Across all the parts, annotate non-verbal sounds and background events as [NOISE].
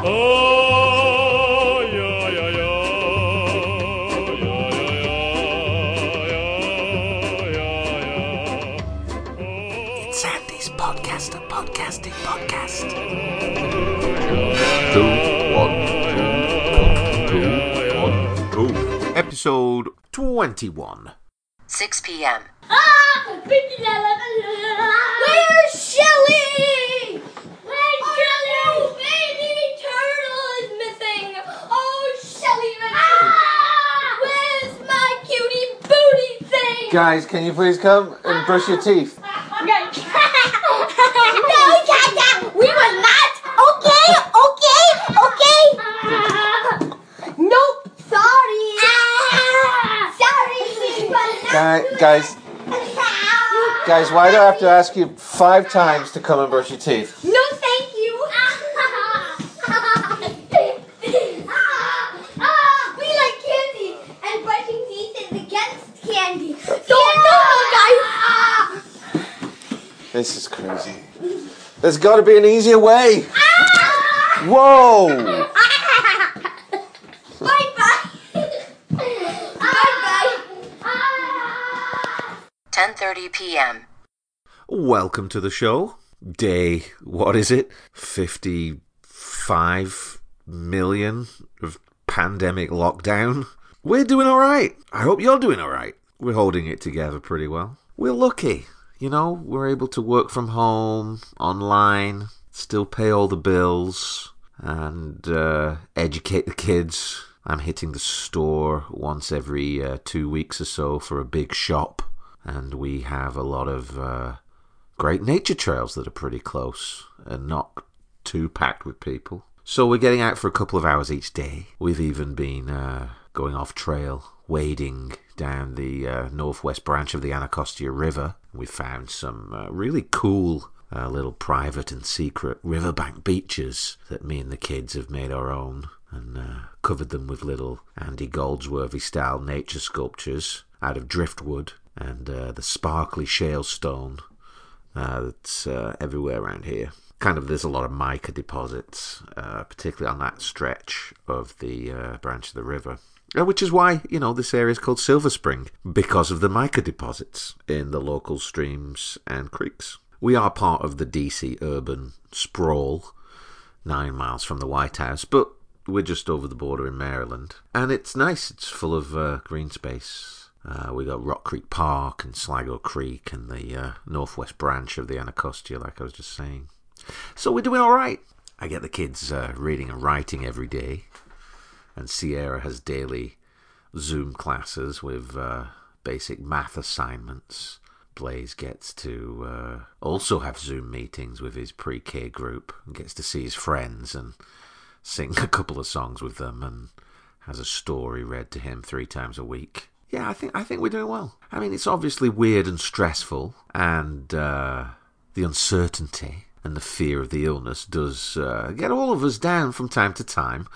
Oh, yeah, yeah, yeah. Yeah, yeah, yeah, yeah. It's Sandy's podcast, a podcasting podcast. Episode 21. 6 p.m. Ah! Where's Shelly? Where's Shelly? Baby turtle is missing. Oh, Shelly, ah! Where's my cutie booty thing? Guys, can you please come and brush your teeth? [LAUGHS] no, Dada, we will not. Okay, okay, okay. Nope, sorry. [LAUGHS] Sorry. Guy, guys, guys, why do I have to ask you five times to come and brush your teeth? No, thank you. we like candy, and brushing teeth is against candy. So no, guys. This is crazy. There's got to be an easier way. Whoa! Bye bye. Bye bye. 10:30 p.m. Welcome to the show. Day, what is it? 55 million of pandemic lockdown. We're doing alright. I hope you're doing alright. We're holding it together pretty well. We're lucky. You know, we're able to work from home, online, still pay all the bills, and uh, educate the kids. I'm hitting the store once every uh, two weeks or so for a big shop, and we have a lot of uh, great nature trails that are pretty close and not too packed with people. So we're getting out for a couple of hours each day. We've even been uh, going off trail, wading down the uh, northwest branch of the Anacostia River. We found some uh, really cool uh, little private and secret riverbank beaches that me and the kids have made our own and uh, covered them with little Andy Goldsworthy style nature sculptures out of driftwood and uh, the sparkly shale stone uh, that's everywhere around here. Kind of, there's a lot of mica deposits, uh, particularly on that stretch of the uh, branch of the river. Uh, Which is why, you know, this area is called Silver Spring, because of the mica deposits in the local streams and creeks. We are part of the DC urban sprawl, nine miles from the White House, but we're just over the border in Maryland. And it's nice, it's full of uh, green space. Uh, we got Rock Creek Park and Sligo Creek and the uh, northwest branch of the Anacostia, like I was just saying. So we're doing all right. I get the kids uh, reading and writing every day, and Sierra has daily Zoom classes with uh, basic math assignments. Blaze gets to uh, also have Zoom meetings with his pre-K group and gets to see his friends and sing a couple of songs with them and has a story read to him three times a week. Yeah, I think I think we're doing well. I mean, it's obviously weird and stressful, and uh, the uncertainty and the fear of the illness does uh, get all of us down from time to time.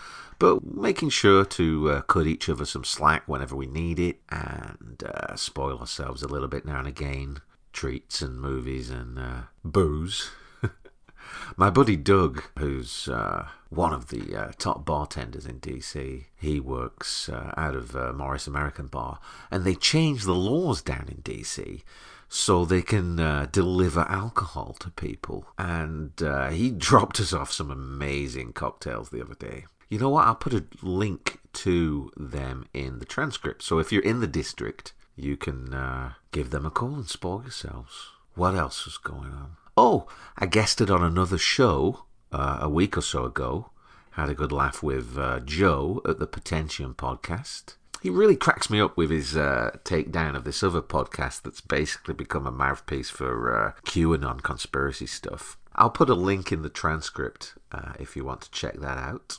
But making sure to uh, cut each other some slack whenever we need it, and uh, spoil ourselves a little bit now and again. Treats and movies and uh, booze. [LAUGHS] My buddy Doug, who's uh, one of the uh, top bartenders in DC, he works uh, out of uh, Morris American Bar, and they changed the laws down in DC so they can uh, deliver alcohol to people. And uh, he [LAUGHS] dropped us off some amazing cocktails the other day. You know what? I'll put a link to them in the transcript. So if you're in the district, you can uh, give them a call and spoil yourselves. What else was going on? Oh, I guested on another show uh, a week or so ago. Had a good laugh with uh, Joe at the Potentium podcast. He really cracks me up with his uh, takedown of this other podcast that's basically become a mouthpiece for uh, QAnon conspiracy stuff. I'll put a link in the transcript uh, if you want to check that out.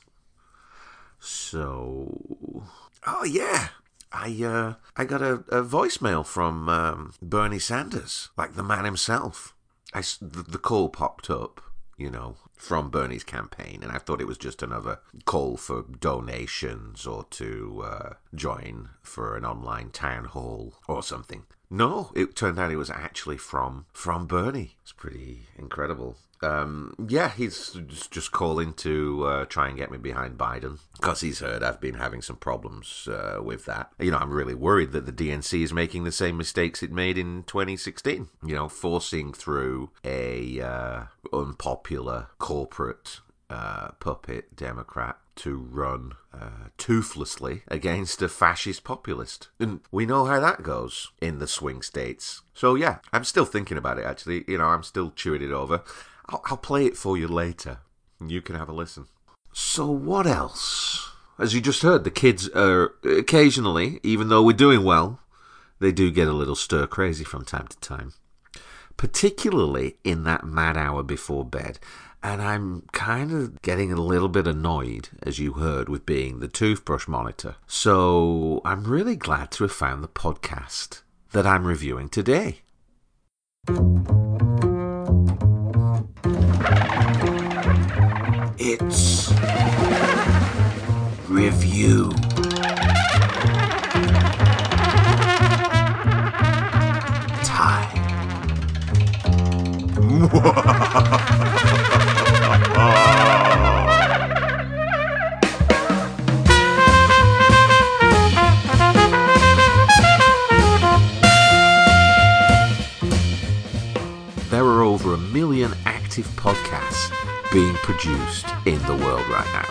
So, oh yeah, I uh, I got a, a voicemail from um, Bernie Sanders, like the man himself. I the, the call popped up, you know, from Bernie's campaign, and I thought it was just another call for donations or to uh, join for an online town hall or something. No, it turned out it was actually from from Bernie. It's pretty incredible. Um, yeah, he's just- calling to uh, try and get me behind Biden because he's heard I've been having some problems uh, with that. You know, I'm really worried that the DNC is making the same mistakes it made in 2016. You know, forcing through a uh, unpopular corporate uh, puppet Democrat to run uh, toothlessly against a fascist populist. And we know how that goes in the swing states. So, yeah, I'm still thinking about it actually. You know, I'm still chewing it over. I'll, I'll play it for you later. You can have a listen. So, what else? As you just heard, the kids are occasionally, even though we're doing well, they do get a little stir crazy from time to time particularly in that mad hour before bed. And I'm kind of getting a little bit annoyed, as you heard, with being the toothbrush monitor. So I'm really glad to have found the podcast that I'm reviewing today. It's review. Time. [LAUGHS] podcasts being produced in the world right now.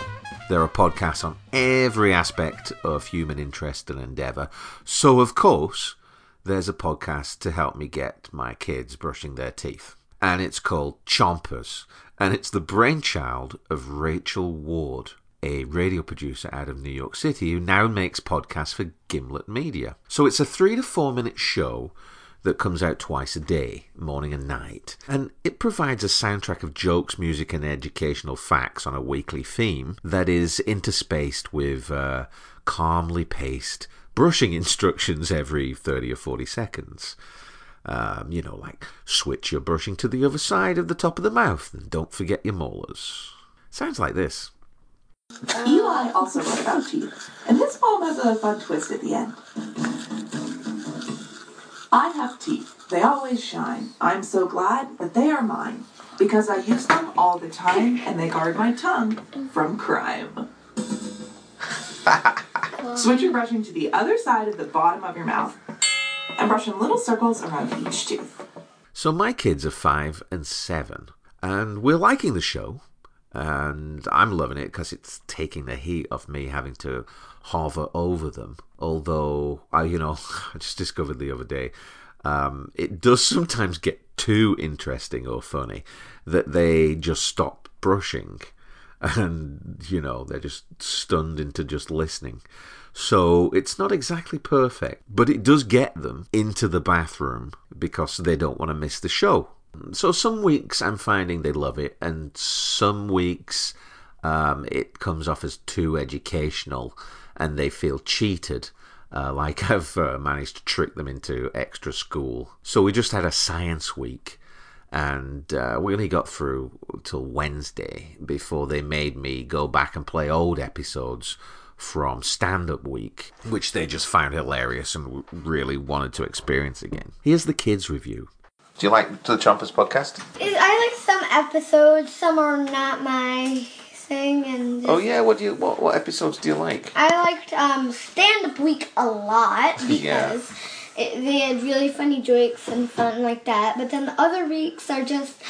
There are podcasts on every aspect of human interest and endeavour. So, of course, there's a podcast to help me get my kids brushing their teeth. And it's called Chompers. And it's the brainchild of Rachel Ward, a radio producer out of New York City who now makes podcasts for Gimlet Media. So it's a three to four minute show that comes out twice a day, morning and night. And it provides a soundtrack of jokes, music, and educational facts on a weekly theme that is interspaced with uh, calmly paced brushing [LAUGHS] instructions every 30 or 40 seconds. Um, you know, like switch your brushing to the other side of the top of the mouth and don't forget your molars. Sounds like this. Eli also wrote about teeth, and his poem has a fun twist at the end. I have teeth. They always shine. I'm so glad that they are mine because I use them all the time and they guard my tongue from crime. [LAUGHS] Switch your brushing to the other side of the bottom of your mouth and brush in little circles around each tooth. So my kids are five and seven, and we're liking the show, and I'm loving it because it's taking the heat off me having to hover over them. Although I, you know, [LAUGHS] I just discovered the other day, um, it does sometimes get too interesting or funny that they just stop brushing, [LAUGHS] and you know they're just stunned into just listening. So it's not exactly perfect, but it does get them into the bathroom because they don't want to miss the show. So some weeks I'm finding they love it, and some weeks um, it comes off as too educational and they feel cheated. Uh, like [LAUGHS] I've uh, managed to trick them into extra school. So we just had a science week and uh, we only got through till Wednesday before they made me go back and play old episodes from Stand Up Week, which they just found hilarious and really wanted to experience again. Here's the kids' review. Do you like the Chompers podcast? I like some episodes. Some are not my thing, and Oh yeah, what do you what, what episodes do you like? I liked um, Stand Up Week a lot [LAUGHS] because Yeah. it, they had really funny jokes and fun like that. But then the other weeks are just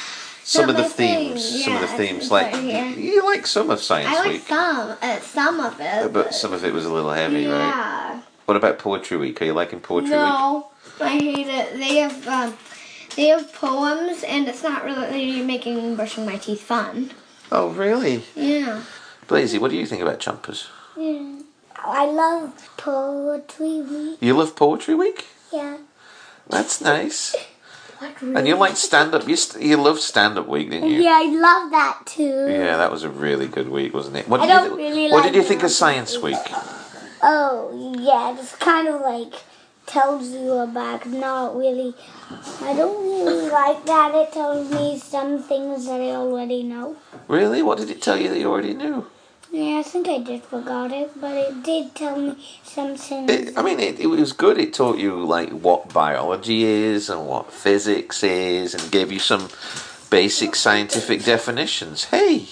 Some of the my thing. themes, some of the themes, like yeah. you, you like some of Science I like Week, some, uh, some of it, but some of it was a little heavy, right? yeah. What about Poetry Week? Are you liking Poetry Week? No, I hate it. They have um, they have poems, and it's not really making brushing my teeth fun. Oh really? Yeah. Blazy, what do you think about Chompers? I love poetry week. You love Poetry Week? Yeah. That's nice. [LAUGHS] Really? And you like stand up? You st- you loved stand up week, didn't you? Yeah, I love that too. Yeah, that was a really good week, wasn't it? What I did don't you, really What like did you think of Science Week? Oh, yeah, it's kind of like tells you about not really. I don't really like that. It tells me some things that I already know. Really? What did it tell you that you already knew? Yeah, I think I did forgot it, but it did tell me some things. It, I mean, it, it was good. It taught you like what biology is and what physics is, and gave you some basic scientific definitions. Hey,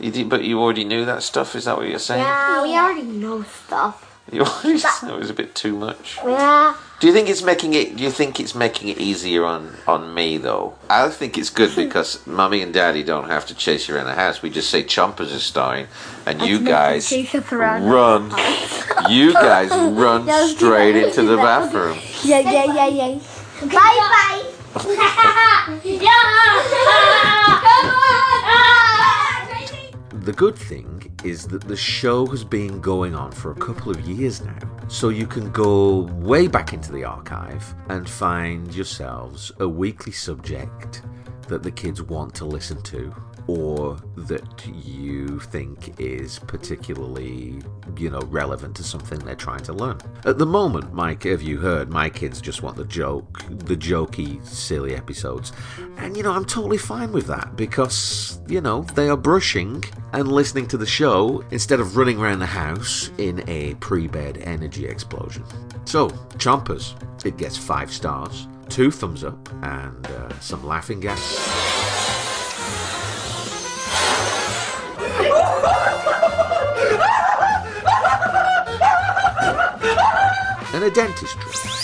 you did, but you already knew that stuff. Is that what you're saying? Yeah, we already know stuff. [LAUGHS] You already it was a bit too much. Yeah. Do you think it's making it? Do you think it's making it easier on on me though? I think it's good [LAUGHS] because mummy and daddy don't have to chase you around the house. We just say Chompers is starring, and you guys chase us around run. You guys run [LAUGHS] straight into the bathroom. Yeah, yeah, yeah, yeah. Bye bye. The good thing is that the show has been going on for a couple of years now, so you can go way back into the archive and find yourselves a weekly subject that the kids want to listen to or that you think is particularly, you know, relevant to something they're trying to learn. At the moment, Mike, have you heard, my kids just want the joke, the jokey, silly episodes. And, you know, I'm totally fine with that because, you know, they are brushing and listening to the show instead of running around the house in a pre bed energy explosion. So, Chompers, it gets five stars, two thumbs up, and uh, some laughing gas. And a dentistry. Welcome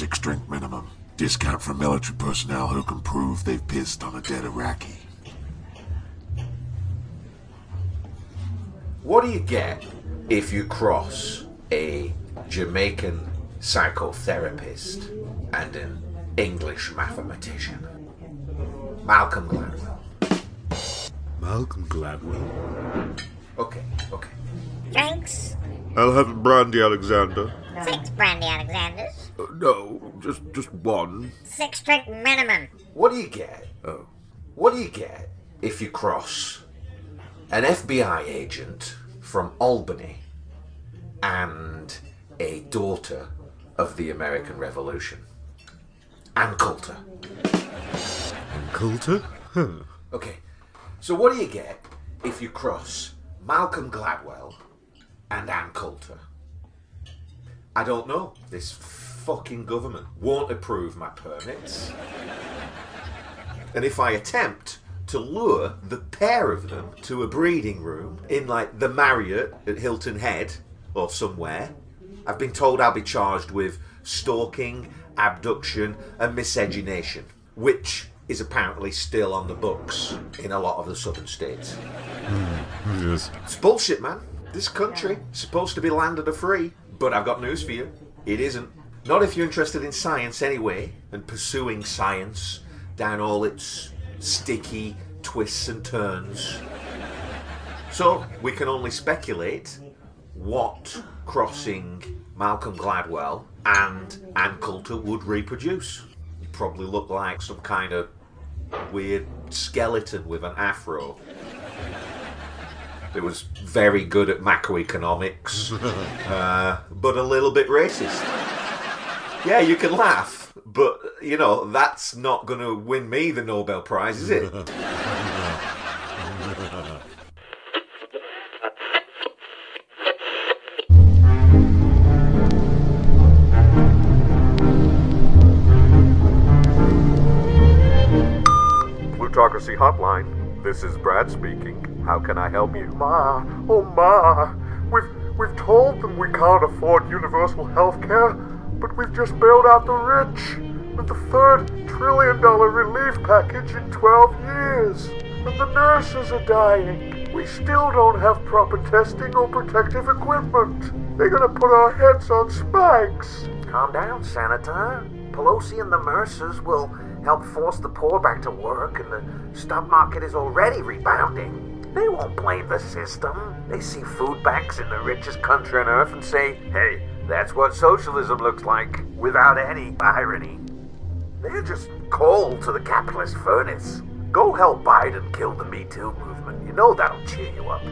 Six drink minimum. Discount for military personnel who can prove they've pissed on a dead Iraqi. What do you get if you cross a Jamaican psychotherapist and an English mathematician? Malcolm Gladwell. Malcolm Gladwell. Okay, okay. Drinks? I'll have a brandy, Alexander. Six brandy Alexanders. No, just just one. Six drink minimum. What do you get? Oh, what do you get if you cross an FBI agent from Albany and a daughter of the American Revolution? Ann Coulter. Ann Coulter? Huh. Okay, so what do you get if you cross Malcolm Gladwell and Ann Coulter? I don't know. This fucking government won't approve my permits. And if I attempt to lure the pair of them to a breeding room in like the Marriott at Hilton Head or somewhere, I've been told I'll be charged with stalking, abduction, and miscegenation, which is apparently still on the books in a lot of the southern states. Hmm, yes. It's bullshit, man. This country is supposed to be land of the free, but I've got news for you. It isn't. Not if you're interested in science anyway, and pursuing science down all its sticky twists and turns. So, we can only speculate what crossing Malcolm Gladwell and Ann Coulter would reproduce. You'd probably look like some kind of weird skeleton with an afro. It was very good at macroeconomics, [LAUGHS] uh, but a little bit racist. Yeah, you can laugh, but you know that's not going to win me the Nobel Prize, is it? [LAUGHS] Plutocracy Hotline. This is Brad speaking. How can I help you? Ma, oh ma, we've we've told them we can't afford universal health care, but we've just bailed out the rich with the third trillion dollar relief package in 12 years. And the nurses are dying. We still don't have proper testing or protective equipment. They're gonna put our heads on spikes. Calm down, Senator. Pelosi and the Mercers will help force the poor back to work, and the stock market is already rebounding. They won't blame the system. They see food banks in the richest country on earth and say, hey, that's what socialism looks like, without any irony. They're just coal to the capitalist furnace. Go help Biden kill the Me Too movement. You know that'll cheer you up.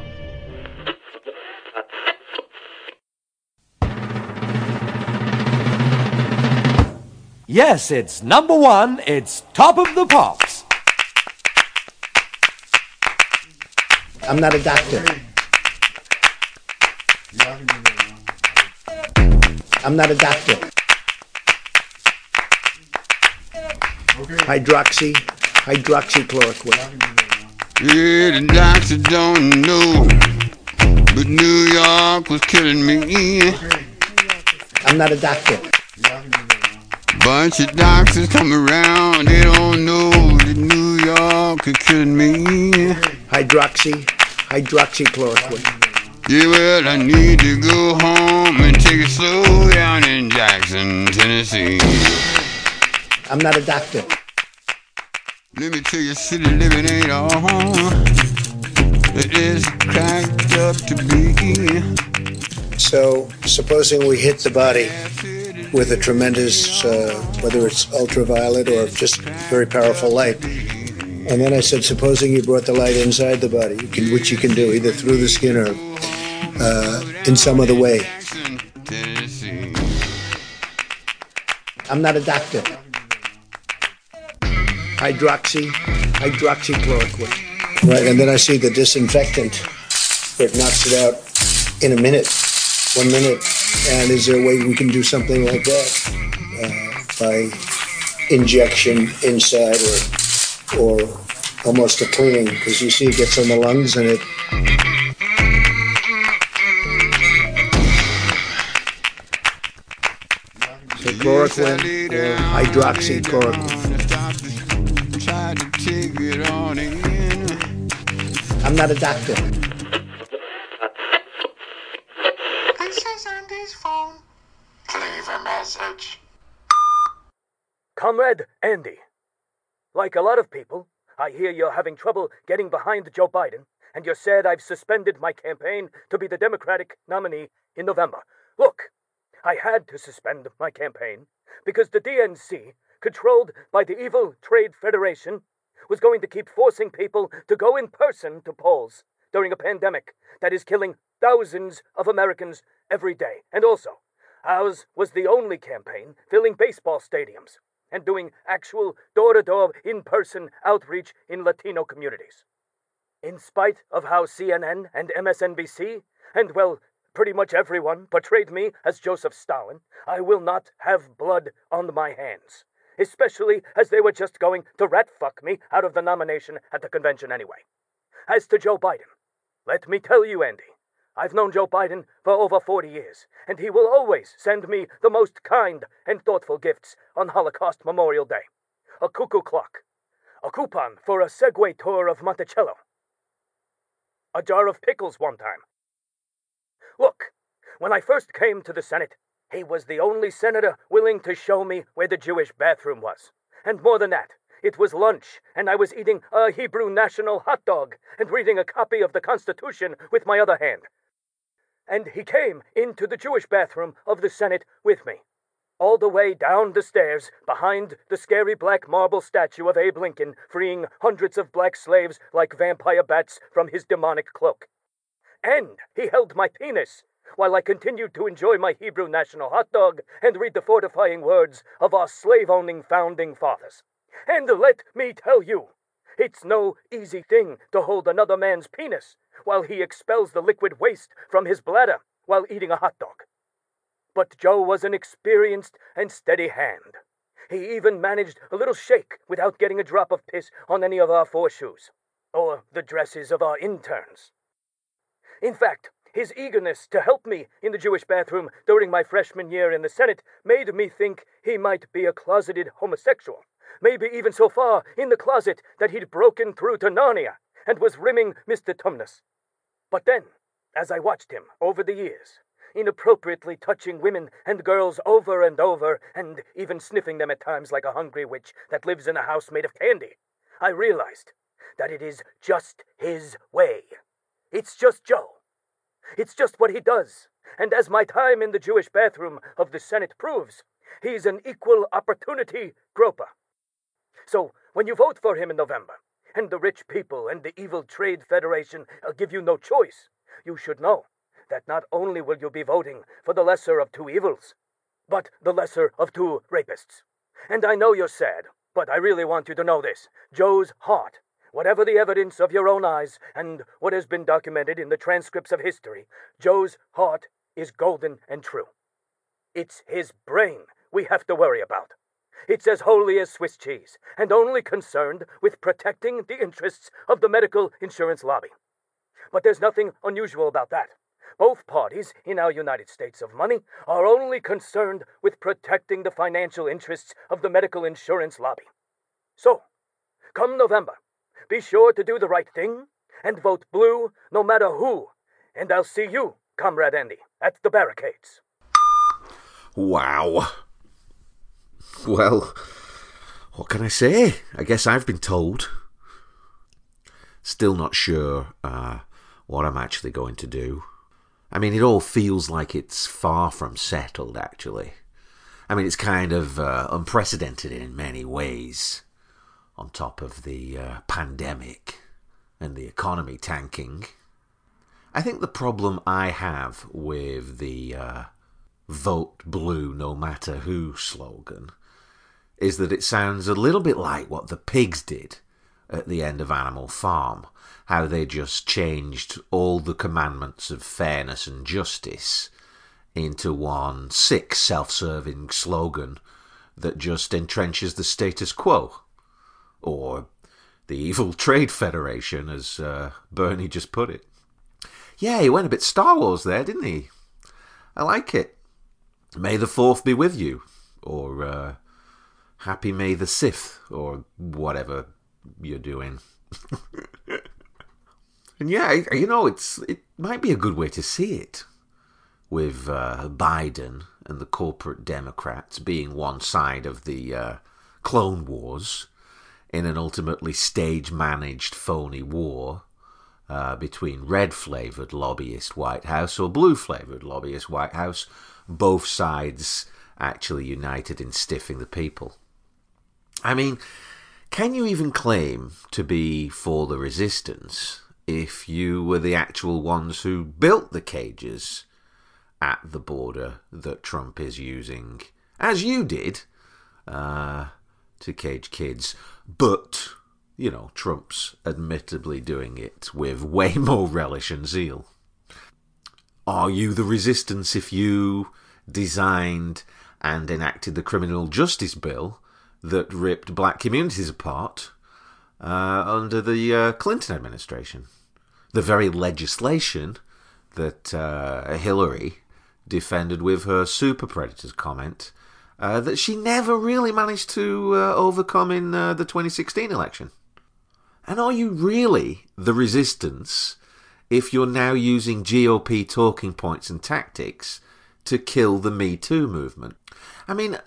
Yes, it's number one. It's top of the pops. I'm not a doctor. I'm not a doctor. Hydroxy, hydroxychloroquine. Yeah, the doctor don't know, but New York was killing me. I'm not a doctor. Bunch of doctors come around, they don't know that New York is killing me. Hydroxy, hydroxychloroquine. Yeah, well, I need to go home and take it slow down in Jackson, Tennessee. I'm not a doctor. Let me tell you, city living ain't all home. it is cracked up to be. So, supposing we hit the body with a tremendous, uh, whether it's ultraviolet or just very powerful light. And then I said, supposing you brought the light inside the body, you can, which you can do either through the skin or uh, in some other way. I'm not a doctor. Hydroxy, hydroxychloroquine. Right, and then I see the disinfectant. It knocks it out in a minute, one minute. And is there a way we can do something like that uh, by injection inside or or almost a cleaning? Because you see, it gets on the lungs and it. So chloroquine or hydroxychloroquine. I'm not a doctor. This is Andy's phone. Leave a message. Comrade Andy, like a lot of people, I hear you're having trouble getting behind Joe Biden, and you're sad I've suspended my campaign to be the Democratic nominee in November. Look, I had to suspend my campaign because the DNC, controlled by the evil Trade Federation, was going to keep forcing people to go in person to polls during a pandemic that is killing thousands of Americans every day. And also, ours was the only campaign filling baseball stadiums and doing actual door to door in person outreach in Latino communities. In spite of how CNN and MSNBC, and well, pretty much everyone, portrayed me as Joseph Stalin, I will not have blood on my hands. Especially as they were just going to rat fuck me out of the nomination at the convention anyway. As to Joe Biden, let me tell you, Andy, I've known Joe Biden for over 40 years, and he will always send me the most kind and thoughtful gifts on Holocaust Memorial Day a cuckoo clock, a coupon for a Segway tour of Monticello, a jar of pickles one time. Look, when I first came to the Senate, he was the only senator willing to show me where the Jewish bathroom was. And more than that, it was lunch, and I was eating a Hebrew national hot dog and reading a copy of the Constitution with my other hand. And he came into the Jewish bathroom of the Senate with me, all the way down the stairs behind the scary black marble statue of Abe Lincoln freeing hundreds of black slaves like vampire bats from his demonic cloak. And he held my penis while I continued to enjoy my Hebrew national hot dog and read the fortifying words of our slave owning founding fathers. And let me tell you, it's no easy thing to hold another man's penis while he expels the liquid waste from his bladder while eating a hot dog. But Joe was an experienced and steady hand. He even managed a little shake without getting a drop of piss on any of our four shoes, or the dresses of our interns. In fact, his eagerness to help me in the Jewish bathroom during my freshman year in the Senate made me think he might be a closeted homosexual, maybe even so far in the closet that he'd broken through to Narnia and was rimming Mr. Tumnus. But then, as I watched him over the years, inappropriately touching women and girls over and over, and even sniffing them at times like a hungry witch that lives in a house made of candy, I realized that it is just his way. It's just Joe. It's just what he does. And as my time in the Jewish bathroom of the Senate proves, he's an equal opportunity groper. So when you vote for him in November, and the rich people and the evil trade federation uh, give you no choice, you should know that not only will you be voting for the lesser of two evils, but the lesser of two rapists. And I know you're sad, but I really want you to know this. Joe's heart, whatever the evidence of your own eyes and what has been documented in the transcripts of history, Joe's heart is golden and true. It's his brain we have to worry about. It's as holy as Swiss cheese, and only concerned with protecting the interests of the medical insurance lobby. But there's nothing unusual about that. Both parties in our United States of money are only concerned with protecting the financial interests of the medical insurance lobby. So, come November, be sure to do the right thing and vote blue no matter who. And I'll see you, Comrade Andy, at the barricades. Wow. Well, what can I say? I guess I've been told. Still not sure uh, what I'm actually going to do. I mean, it all feels like it's far from settled, actually. I mean, it's kind of uh, unprecedented in many ways, on top of the uh, pandemic and the economy tanking. I think the problem I have with the uh, vote blue no matter who slogan is that it sounds a little bit like what the pigs did at the end of Animal Farm. How they just changed all the commandments of fairness and justice into one sick, self serving slogan that just entrenches the status quo. Or the evil [LAUGHS] trade federation, as uh, Bernie just put it. Yeah, he went a bit Star Wars there, didn't he? I like it. May the Fourth be with you. Or uh, Happy May the Sixth, or whatever you're doing. [LAUGHS] and yeah, you know, it's it might be a good way to see it, with uh, Biden and the corporate Democrats being one side of the uh, Clone Wars in an ultimately stage managed phony war. Uh, between red flavored lobbyist White House or blue flavored lobbyist White House, both sides actually united in stiffing the people. I mean, can you even claim to be for the resistance if you were the actual ones who built the cages at the border that Trump is using, as you did, uh, to cage kids? But, you know, Trump's admittedly doing it with way [LAUGHS] more relish and zeal. Are you the resistance if you designed and enacted the criminal justice bill that ripped black communities apart uh, under the uh, Clinton administration. The very legislation that uh, Hillary defended with her super predators comment uh, that she never really managed to uh, overcome in uh, the 2016 election. And are you really the resistance if you're now using GOP talking points and tactics to kill the Me Too movement? I mean,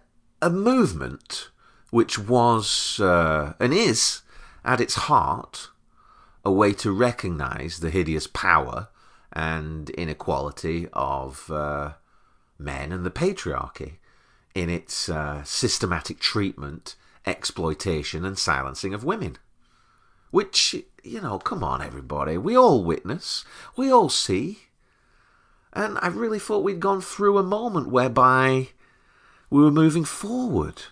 a movement which was uh, and is at its heart a way to recognize the hideous power and inequality of uh, men and the patriarchy in its uh, systematic treatment, exploitation, and silencing of women. Which, you know, come on, everybody, we all witness, we all see. And I really thought we'd gone through a moment whereby we were moving forward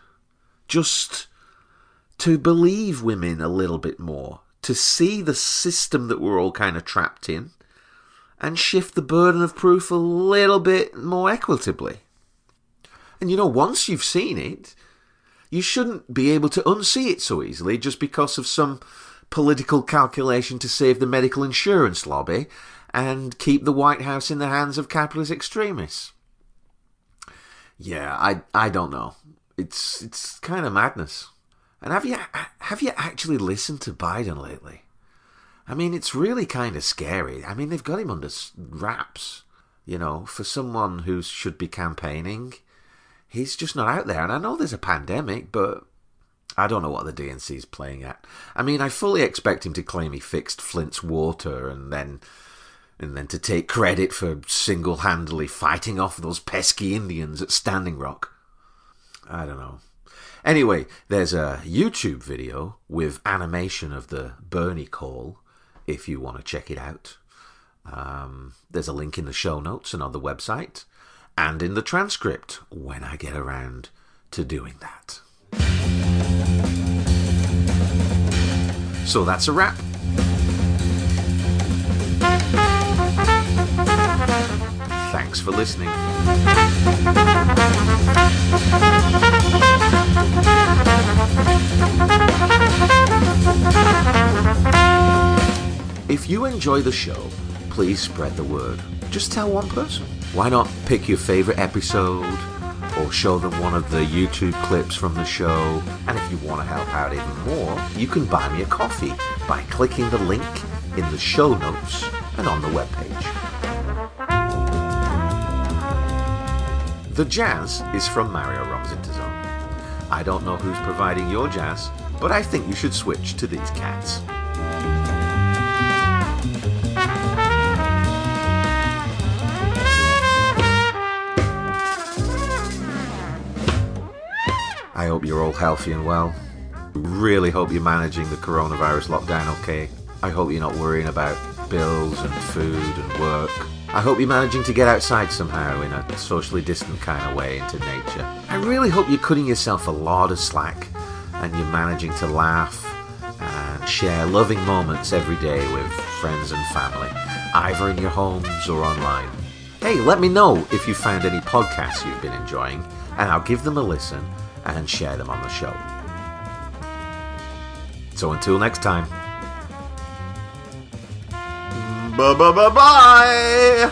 just to believe women a little bit more, to see the system that we're all kind of trapped in, and shift the burden of proof a little bit more equitably. And you know, once you've seen it, you shouldn't be able to unsee it so easily just because of some political calculation to save the medical insurance lobby and keep the White House in the hands of capitalist extremists. Yeah, I I don't know. It's it's kind of madness. And have you have you actually listened to Biden lately? I mean, it's really kind of scary. I mean, they've got him under wraps. You know, for someone who should be campaigning, he's just not out there. And I know there's a pandemic, but I don't know what the DNC is playing at. I mean, I fully expect him to claim he fixed Flint's water and then and then to take credit for single-handedly fighting off those pesky Indians at Standing Rock. I don't know. Anyway, there's a YouTube video with animation of the Bernie call if you want to check it out. Um, there's a link in the show notes and on the website, and in the transcript when I get around to doing that. So that's a wrap. Thanks for listening. If you enjoy the show, please spread the word. Just tell one person. Why not pick your favorite episode or show them one of the YouTube clips from the show? And if you want to help out even more, you can buy me a coffee by clicking the link in the show notes and on the webpage. The jazz is from Mario Runs I don't know who's providing your jazz, but I think you should switch to these cats. I hope you're all healthy and well. Really hope you're managing the coronavirus lockdown okay. I hope you're not worrying about bills and food and work. I hope you're managing to get outside somehow in a socially distant kind of way into nature. I really hope you're cutting yourself a lot of slack and you're managing to laugh and share loving moments every day with friends and family, either in your homes or online. Hey, let me know if you found any podcasts you've been enjoying, and I'll give them a listen and share them on the show. So until next time. Bye bye bye bye.